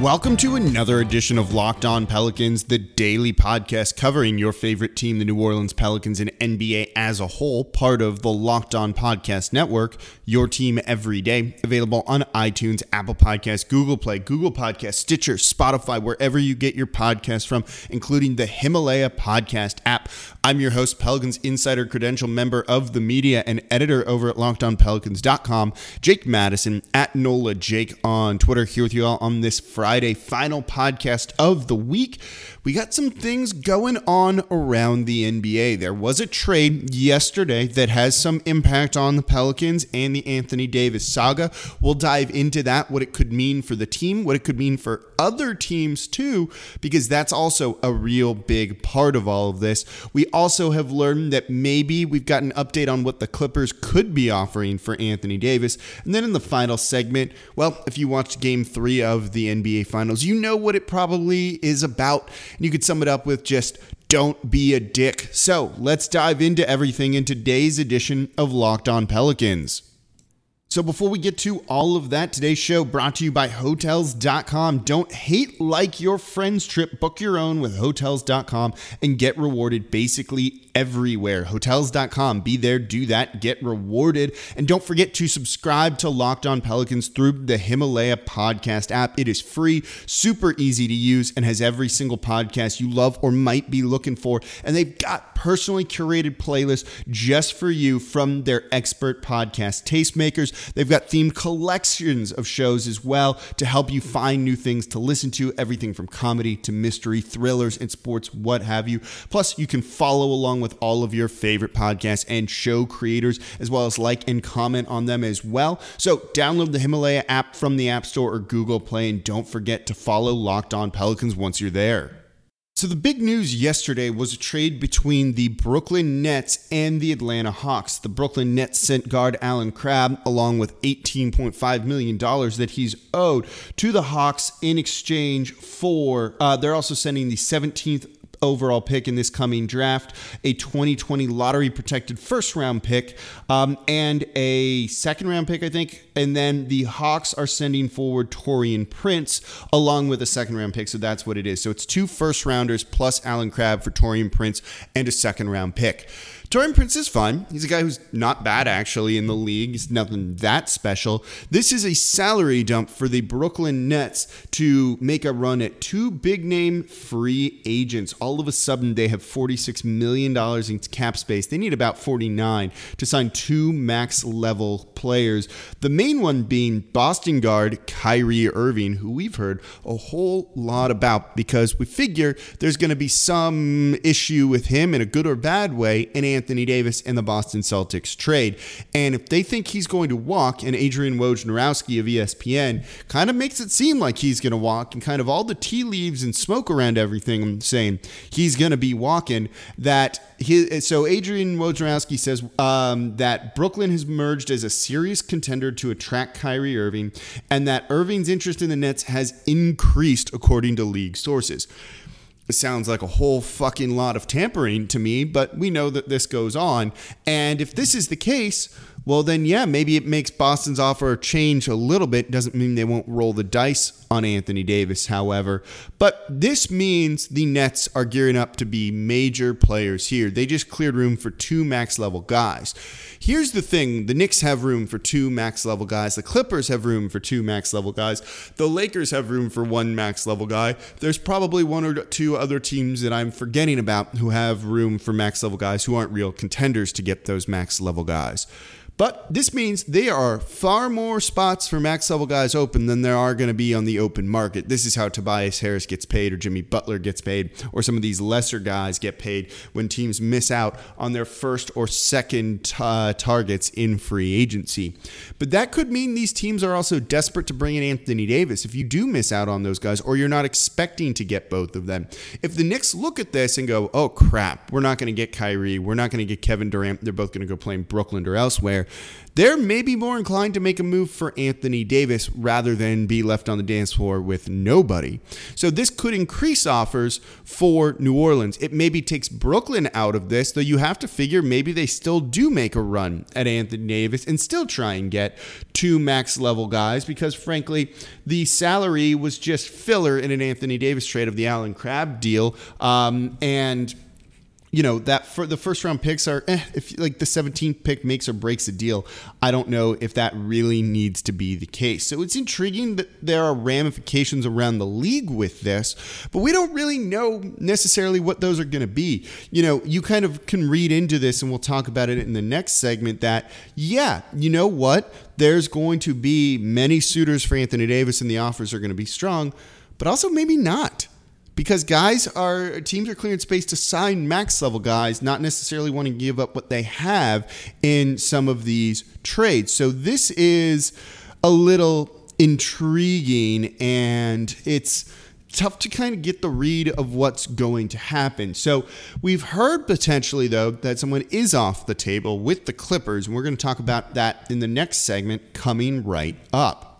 Welcome to another edition of Locked On Pelicans, the daily podcast covering your favorite team, the New Orleans Pelicans, and NBA as a whole, part of the Locked On Podcast Network, your team every day. Available on iTunes, Apple Podcasts, Google Play, Google Podcasts, Stitcher, Spotify, wherever you get your podcast from, including the Himalaya Podcast app. I'm your host, Pelicans Insider Credential member of the media and editor over at LockedOnPelicans.com, Jake Madison, at NOLA Jake on Twitter, here with you all on this Friday. Friday, final podcast of the week. We got some things going on around the NBA. There was a trade yesterday that has some impact on the Pelicans and the Anthony Davis saga. We'll dive into that, what it could mean for the team, what it could mean for other teams too, because that's also a real big part of all of this. We also have learned that maybe we've got an update on what the Clippers could be offering for Anthony Davis. And then in the final segment, well, if you watched game three of the NBA NBA Finals. You know what it probably is about. And you could sum it up with just don't be a dick. So let's dive into everything in today's edition of Locked On Pelicans. So before we get to all of that, today's show brought to you by Hotels.com. Don't hate like your friend's trip. Book your own with Hotels.com and get rewarded basically everywhere. Hotels.com. Be there, do that, get rewarded. And don't forget to subscribe to Locked On Pelicans through the Himalaya podcast app. It is free, super easy to use, and has every single podcast you love or might be looking for. And they've got personally curated playlists just for you from their expert podcast tastemakers. They've got themed collections of shows as well to help you find new things to listen to, everything from comedy to mystery, thrillers, and sports, what have you. Plus, you can follow along with all of your favorite podcasts and show creators, as well as like and comment on them as well. So download the Himalaya app from the App Store or Google Play, and don't forget to follow Locked On Pelicans once you're there. So, the big news yesterday was a trade between the Brooklyn Nets and the Atlanta Hawks. The Brooklyn Nets sent guard Allen Crabbe along with $18.5 million that he's owed to the Hawks in exchange for, uh, they're also sending the 17th overall pick in this coming draft, a 2020 lottery protected first round pick, um, and a second round pick, I think. And then the Hawks are sending forward Taurean Prince along with a second round pick. So that's what it is. So it's two first rounders plus Allen Crabbe for Taurean Prince and a second round pick. Taurean Prince is fun. He's a guy who's not bad actually in the league. He's nothing that special. This is a salary dump for the Brooklyn Nets to make a run at two big name free agents. All of a sudden, they have $46 million in cap space. They need about 49 to sign two max level players. The main one being Boston guard Kyrie Irving, who we've heard a whole lot about because we figure there's going to be some issue with him in a good or bad way in Anthony Davis and the Boston Celtics trade. And if they think he's going to walk, and Adrian Wojnarowski of ESPN kind of makes it seem like he's going to walk, and kind of all the tea leaves and smoke around everything saying he's going to be walking, that his, so Adrian Wojnarowski says um, that Brooklyn has merged as a serious contender to attract Kyrie Irving, and that Irving's interest in the Nets has increased according to league sources. Sounds like a whole fucking lot of tampering to me, but we know that this goes on. And if this is the case, well, then, yeah, maybe it makes Boston's offer change a little bit. Doesn't mean they won't roll the dice on Anthony Davis, however. But this means the Nets are gearing up to be major players here. They just cleared room for two max level guys. Here's the thing the Knicks have room for two max level guys. The Clippers have room for two max level guys. The Lakers have room for one max level guy. There's probably one or two other teams that I'm forgetting about who have room for max level guys who aren't real contenders to get those max level guys. But this means there are far more spots for max level guys open than there are going to be on the open market. This is how Tobias Harris gets paid, or Jimmy Butler gets paid, or some of these lesser guys get paid when teams miss out on their first or second uh, targets in free agency. But that could mean these teams are also desperate to bring in Anthony Davis if you do miss out on those guys, or you're not expecting to get both of them. If the Knicks look at this and go, oh crap, we're not going to get Kyrie, we're not going to get Kevin Durant, they're both going to go play in Brooklyn or elsewhere they're maybe more inclined to make a move for Anthony Davis rather than be left on the dance floor with nobody. So this could increase offers for New Orleans. It maybe takes Brooklyn out of this, though you have to figure maybe they still do make a run at Anthony Davis and still try and get two max level guys because, frankly, the salary was just filler in an Anthony Davis trade of the Allen Crabbe deal. Um, and you know that for the first round picks are eh, if like the 17th pick makes or breaks a deal i don't know if that really needs to be the case. So it's intriguing that there are ramifications around the league with this but we don't really know necessarily what those are going to be. You know you kind of can read into this and we'll talk about it in the next segment that yeah you know what? There's going to be many suitors for anthony davis and the offers are going to be strong but also maybe not because guys are teams are clearing space to sign max level guys, not necessarily want to give up what they have in some of these trades. So this is a little intriguing and it's tough to kind of get the read of what's going to happen. So we've heard potentially though that someone is off the table with the Clippers and we're going to talk about that in the next segment coming right up.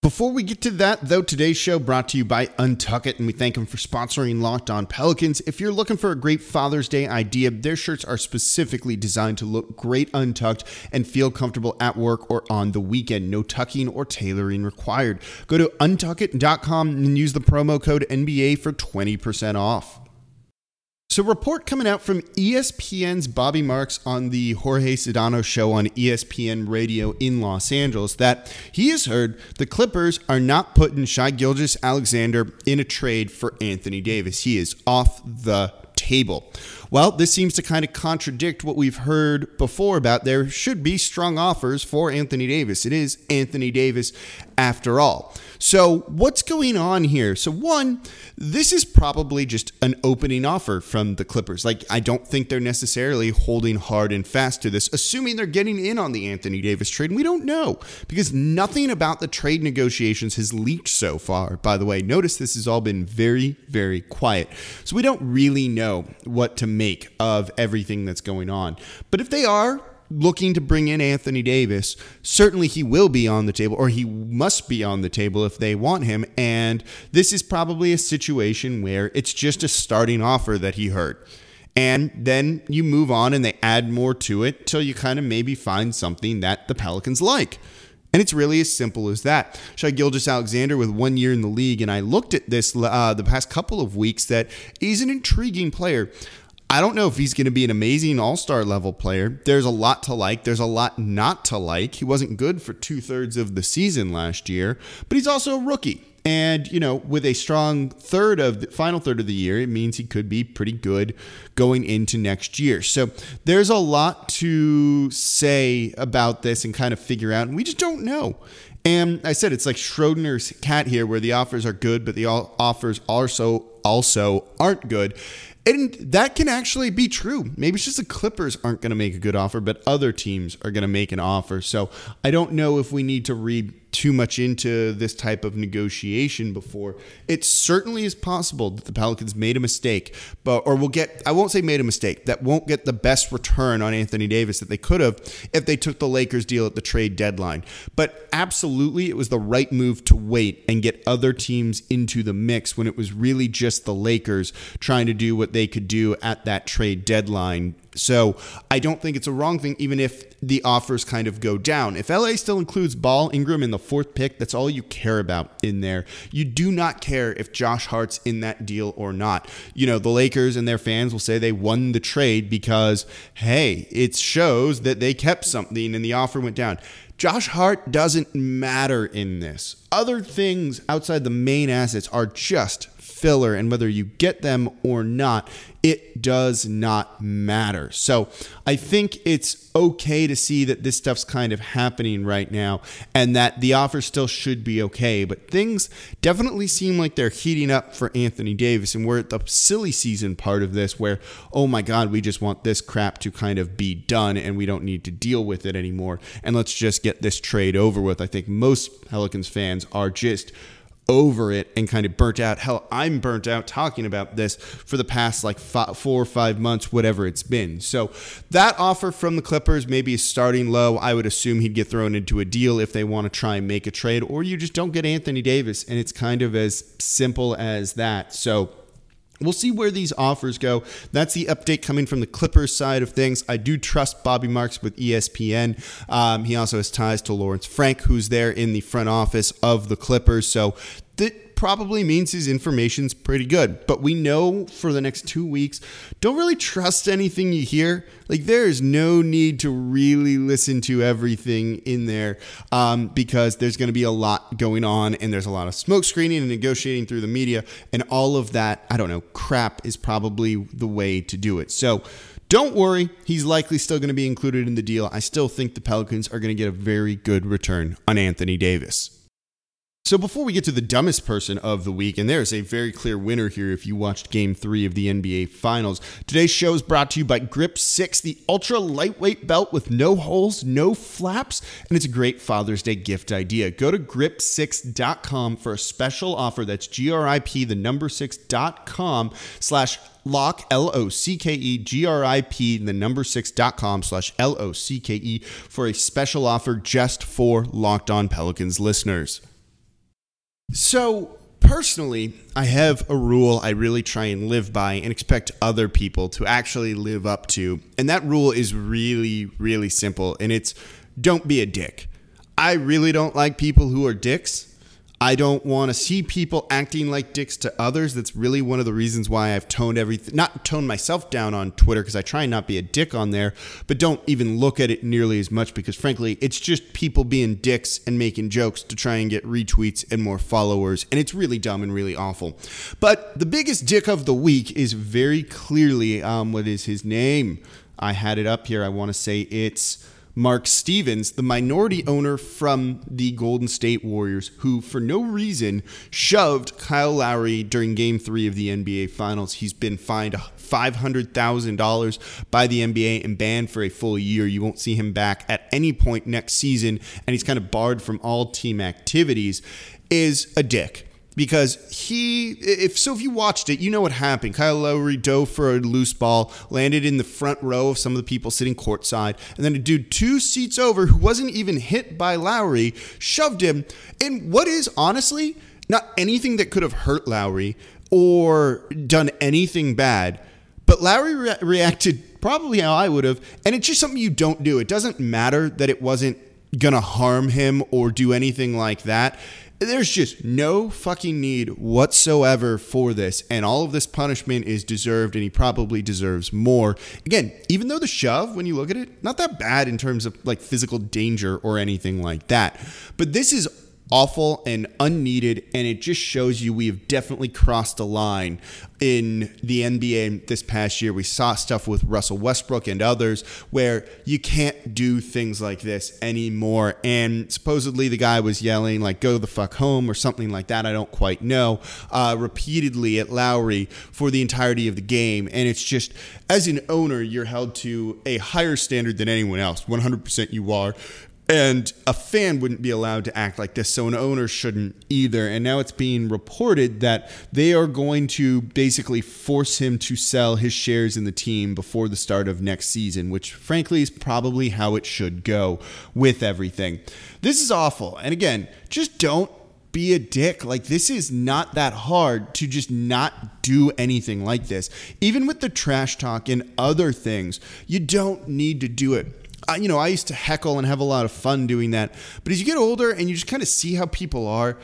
Before we get to that, though, today's show brought to you by Untuck It, and we thank them for sponsoring Locked On Pelicans. If you're looking for a great Father's Day idea, their shirts are specifically designed to look great untucked and feel comfortable at work or on the weekend. No tucking or tailoring required. Go to untuckit.com and use the promo code NBA for 20% off. So, report coming out from ESPN's Bobby Marks on the Jorge Sedano show on ESPN Radio in Los Angeles that he has heard the Clippers are not putting Shai Gilgeous Alexander in a trade for Anthony Davis. He is off the table. Well, this seems to kind of contradict what we've heard before about there should be strong offers for Anthony Davis. It is Anthony Davis after all. So, what's going on here? So, one, this is probably just an opening offer from the Clippers. Like, I don't think they're necessarily holding hard and fast to this, assuming they're getting in on the Anthony Davis trade. And we don't know because nothing about the trade negotiations has leaked so far. By the way, notice this has all been very, very quiet. So, we don't really know what to make of everything that's going on. But if they are, looking to bring in Anthony Davis, certainly he will be on the table, or he must be on the table if they want him. And this is probably a situation where it's just a starting offer that he heard. And then you move on and they add more to it till you kind of maybe find something that the Pelicans like. And it's really as simple as that. Shai Gilgeous Alexander with one year in the league, and I looked at this uh, the past couple of weeks that he's an intriguing player. I don't know if he's going to be an amazing all star level player. There's a lot to like, there's a lot not to like. He wasn't good for two thirds of the season last year, but he's also a rookie. And, you know, with a strong third of the final third of the year, it means he could be pretty good going into next year. So there's a lot to say about this and kind of figure out. And we just don't know. And I said it's like Schrodinger's cat here, where the offers are good, but the offers also also aren't good. And that can actually be true. Maybe it's just the Clippers aren't going to make a good offer, but other teams are going to make an offer. So I don't know if we need to read too much into this type of negotiation before. It certainly is possible that the Pelicans made a mistake, but or will get I won't say made a mistake, that won't get the best return on Anthony Davis that they could have if they took the Lakers deal at the trade deadline. But absolutely it was the right move to wait and get other teams into the mix when it was really just the Lakers trying to do what they could do at that trade deadline so I don't think it's a wrong thing, even if the offers kind of go down. If LA still includes Ball, Ingram in the fourth pick, that's all you care about in there. You do not care if Josh Hart's in that deal or not. You know, the Lakers and their fans will say they won the trade because, hey, it shows that they kept something and the offer went down. Josh Hart doesn't matter in this. Other things outside the main assets are just filler, and whether you get them or not, it does not matter. So I think it's okay to see that this stuff's kind of happening right now and that the offer still should be okay. But things definitely seem like they're heating up for Anthony Davis. And we're at the silly season part of this where, oh my God, we just want this crap to kind of be done and we don't need to deal with it anymore. And let's just get this trade over with. I think most Pelicans fans are just over it and kind of burnt out. Hell, I'm burnt out talking about this for the past like five, four or five months, whatever it's been. So that offer from the Clippers maybe is starting low. I would assume he'd get thrown into a deal if they want to try and make a trade, or you just don't get Anthony Davis. And it's kind of as simple as that. So We'll see where these offers go. That's the update coming from the Clippers side of things. I do trust Bobby Marks with ESPN. Um, he also has ties to Lawrence Frank, who's there in the front office of the Clippers. So that probably means his information's pretty good. But we know for the next two weeks, don't really trust anything you hear. Like there is no need to really listen to everything in there um, because there's going to be a lot going on and there's a lot of smoke screening and negotiating through the media and all of that. I don't know. Crap is probably the way to do it. So. Don't worry, he's likely still going to be included in the deal. I still think the Pelicans are going to get a very good return on Anthony Davis. So before we get to the dumbest person of the week, and there's a very clear winner here if you watched game three of the NBA Finals. Today's show is brought to you by Grip 6, the ultra lightweight belt with no holes, no flaps, and it's a great Father's Day gift idea. Go to grip6.com for a special offer. That's G-R-I-P, the number 6.com slash lock l-o-c-k-e-g-r-i-p the number six dot com slash l-o-c-k-e for a special offer just for locked on pelicans listeners so, personally, I have a rule I really try and live by and expect other people to actually live up to. And that rule is really, really simple. And it's don't be a dick. I really don't like people who are dicks. I don't want to see people acting like dicks to others. That's really one of the reasons why I've toned everything, not toned myself down on Twitter because I try and not be a dick on there, but don't even look at it nearly as much because frankly, it's just people being dicks and making jokes to try and get retweets and more followers. And it's really dumb and really awful. But the biggest dick of the week is very clearly, um, what is his name? I had it up here. I want to say it's. Mark Stevens, the minority owner from the Golden State Warriors, who for no reason shoved Kyle Lowry during game three of the NBA Finals. He's been fined $500,000 by the NBA and banned for a full year. You won't see him back at any point next season, and he's kind of barred from all team activities, is a dick because he if so if you watched it you know what happened. Kyle lowry dove for a loose ball landed in the front row of some of the people sitting courtside and then a dude two seats over who wasn't even hit by lowry shoved him. In what is honestly not anything that could have hurt lowry or done anything bad but lowry re- reacted probably how i would have and it's just something you don't do. It doesn't matter that it wasn't gonna harm him or do anything like that there's just no fucking need whatsoever for this, and all of this punishment is deserved, and he probably deserves more. Again, even though the shove, when you look at it, not that bad in terms of like physical danger or anything like that, but this is awful and unneeded, and it just shows you we have definitely crossed a line in the NBA this past year. We saw stuff with Russell Westbrook and others where you can't do things like this anymore. And supposedly the guy was yelling, like, go the fuck home or something like that. I don't quite know, uh, repeatedly at Lowry for the entirety of the game. And it's just, as an owner, you're held to a higher standard than anyone else. 100% you are. And a fan wouldn't be allowed to act like this, so an owner shouldn't either. And now it's being reported that they are going to basically force him to sell his shares in the team before the start of next season, which frankly is probably how it should go with everything. This is awful. And again, just don't be a dick. Like, this is not that hard to just not do anything like this. Even with the trash talk and other things, you don't need to do it. I, you know, I used to heckle and have a lot of fun doing that. But as you get older and you just kind of see how people are,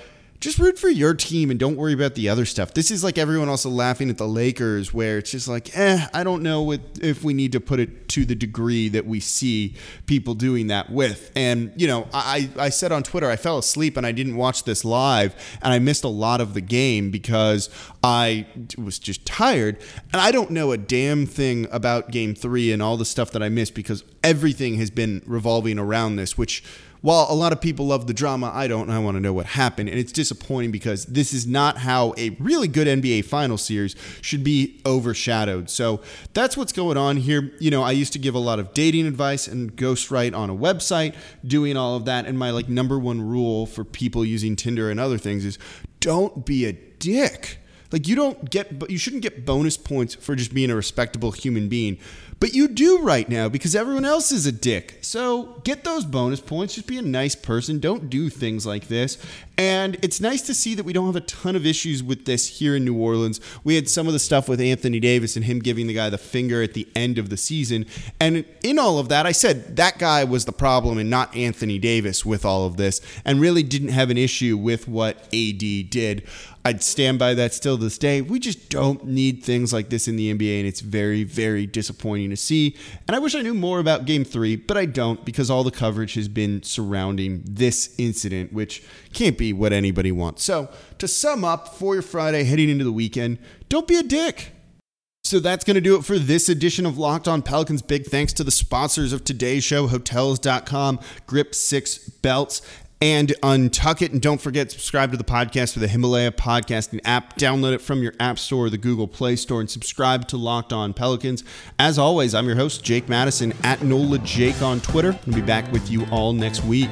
just root for your team and don't worry about the other stuff. This is like everyone also laughing at the Lakers, where it's just like, eh, I don't know if we need to put it to the degree that we see people doing that with. And, you know, I, I said on Twitter, I fell asleep and I didn't watch this live and I missed a lot of the game because I was just tired. And I don't know a damn thing about game three and all the stuff that I missed because everything has been revolving around this, which while a lot of people love the drama, I don't. I want to know what happened. And it's disappointing because this is not how a really good NBA final series should be overshadowed. So that's what's going on here. You know, I used to give a lot of dating advice and ghostwrite on a website, doing all of that. And my like number one rule for people using Tinder and other things is don't be a dick. Like you don't get, but you shouldn't get bonus points for just being a respectable human being. But you do right now because everyone else is a dick. So get those bonus points. Just be a nice person. Don't do things like this. And it's nice to see that we don't have a ton of issues with this here in New Orleans. We had some of the stuff with Anthony Davis and him giving the guy the finger at the end of the season. And in all of that, I said that guy was the problem and not Anthony Davis with all of this, and really didn't have an issue with what AD did. I'd stand by that still to this day. We just don't need things like this in the NBA, and it's very, very disappointing to see. And I wish I knew more about game three, but I don't because all the coverage has been surrounding this incident, which can't be what anybody wants. So, to sum up for your Friday heading into the weekend, don't be a dick. So that's going to do it for this edition of Locked On Pelicans. Big thanks to the sponsors of today's show, Hotels.com, Grip Six Belts, and Untuck It. And don't forget, subscribe to the podcast for the Himalaya podcasting app. Download it from your App Store or the Google Play Store and subscribe to Locked On Pelicans. As always, I'm your host, Jake Madison, at NOLA Jake on Twitter. I'll be back with you all next week.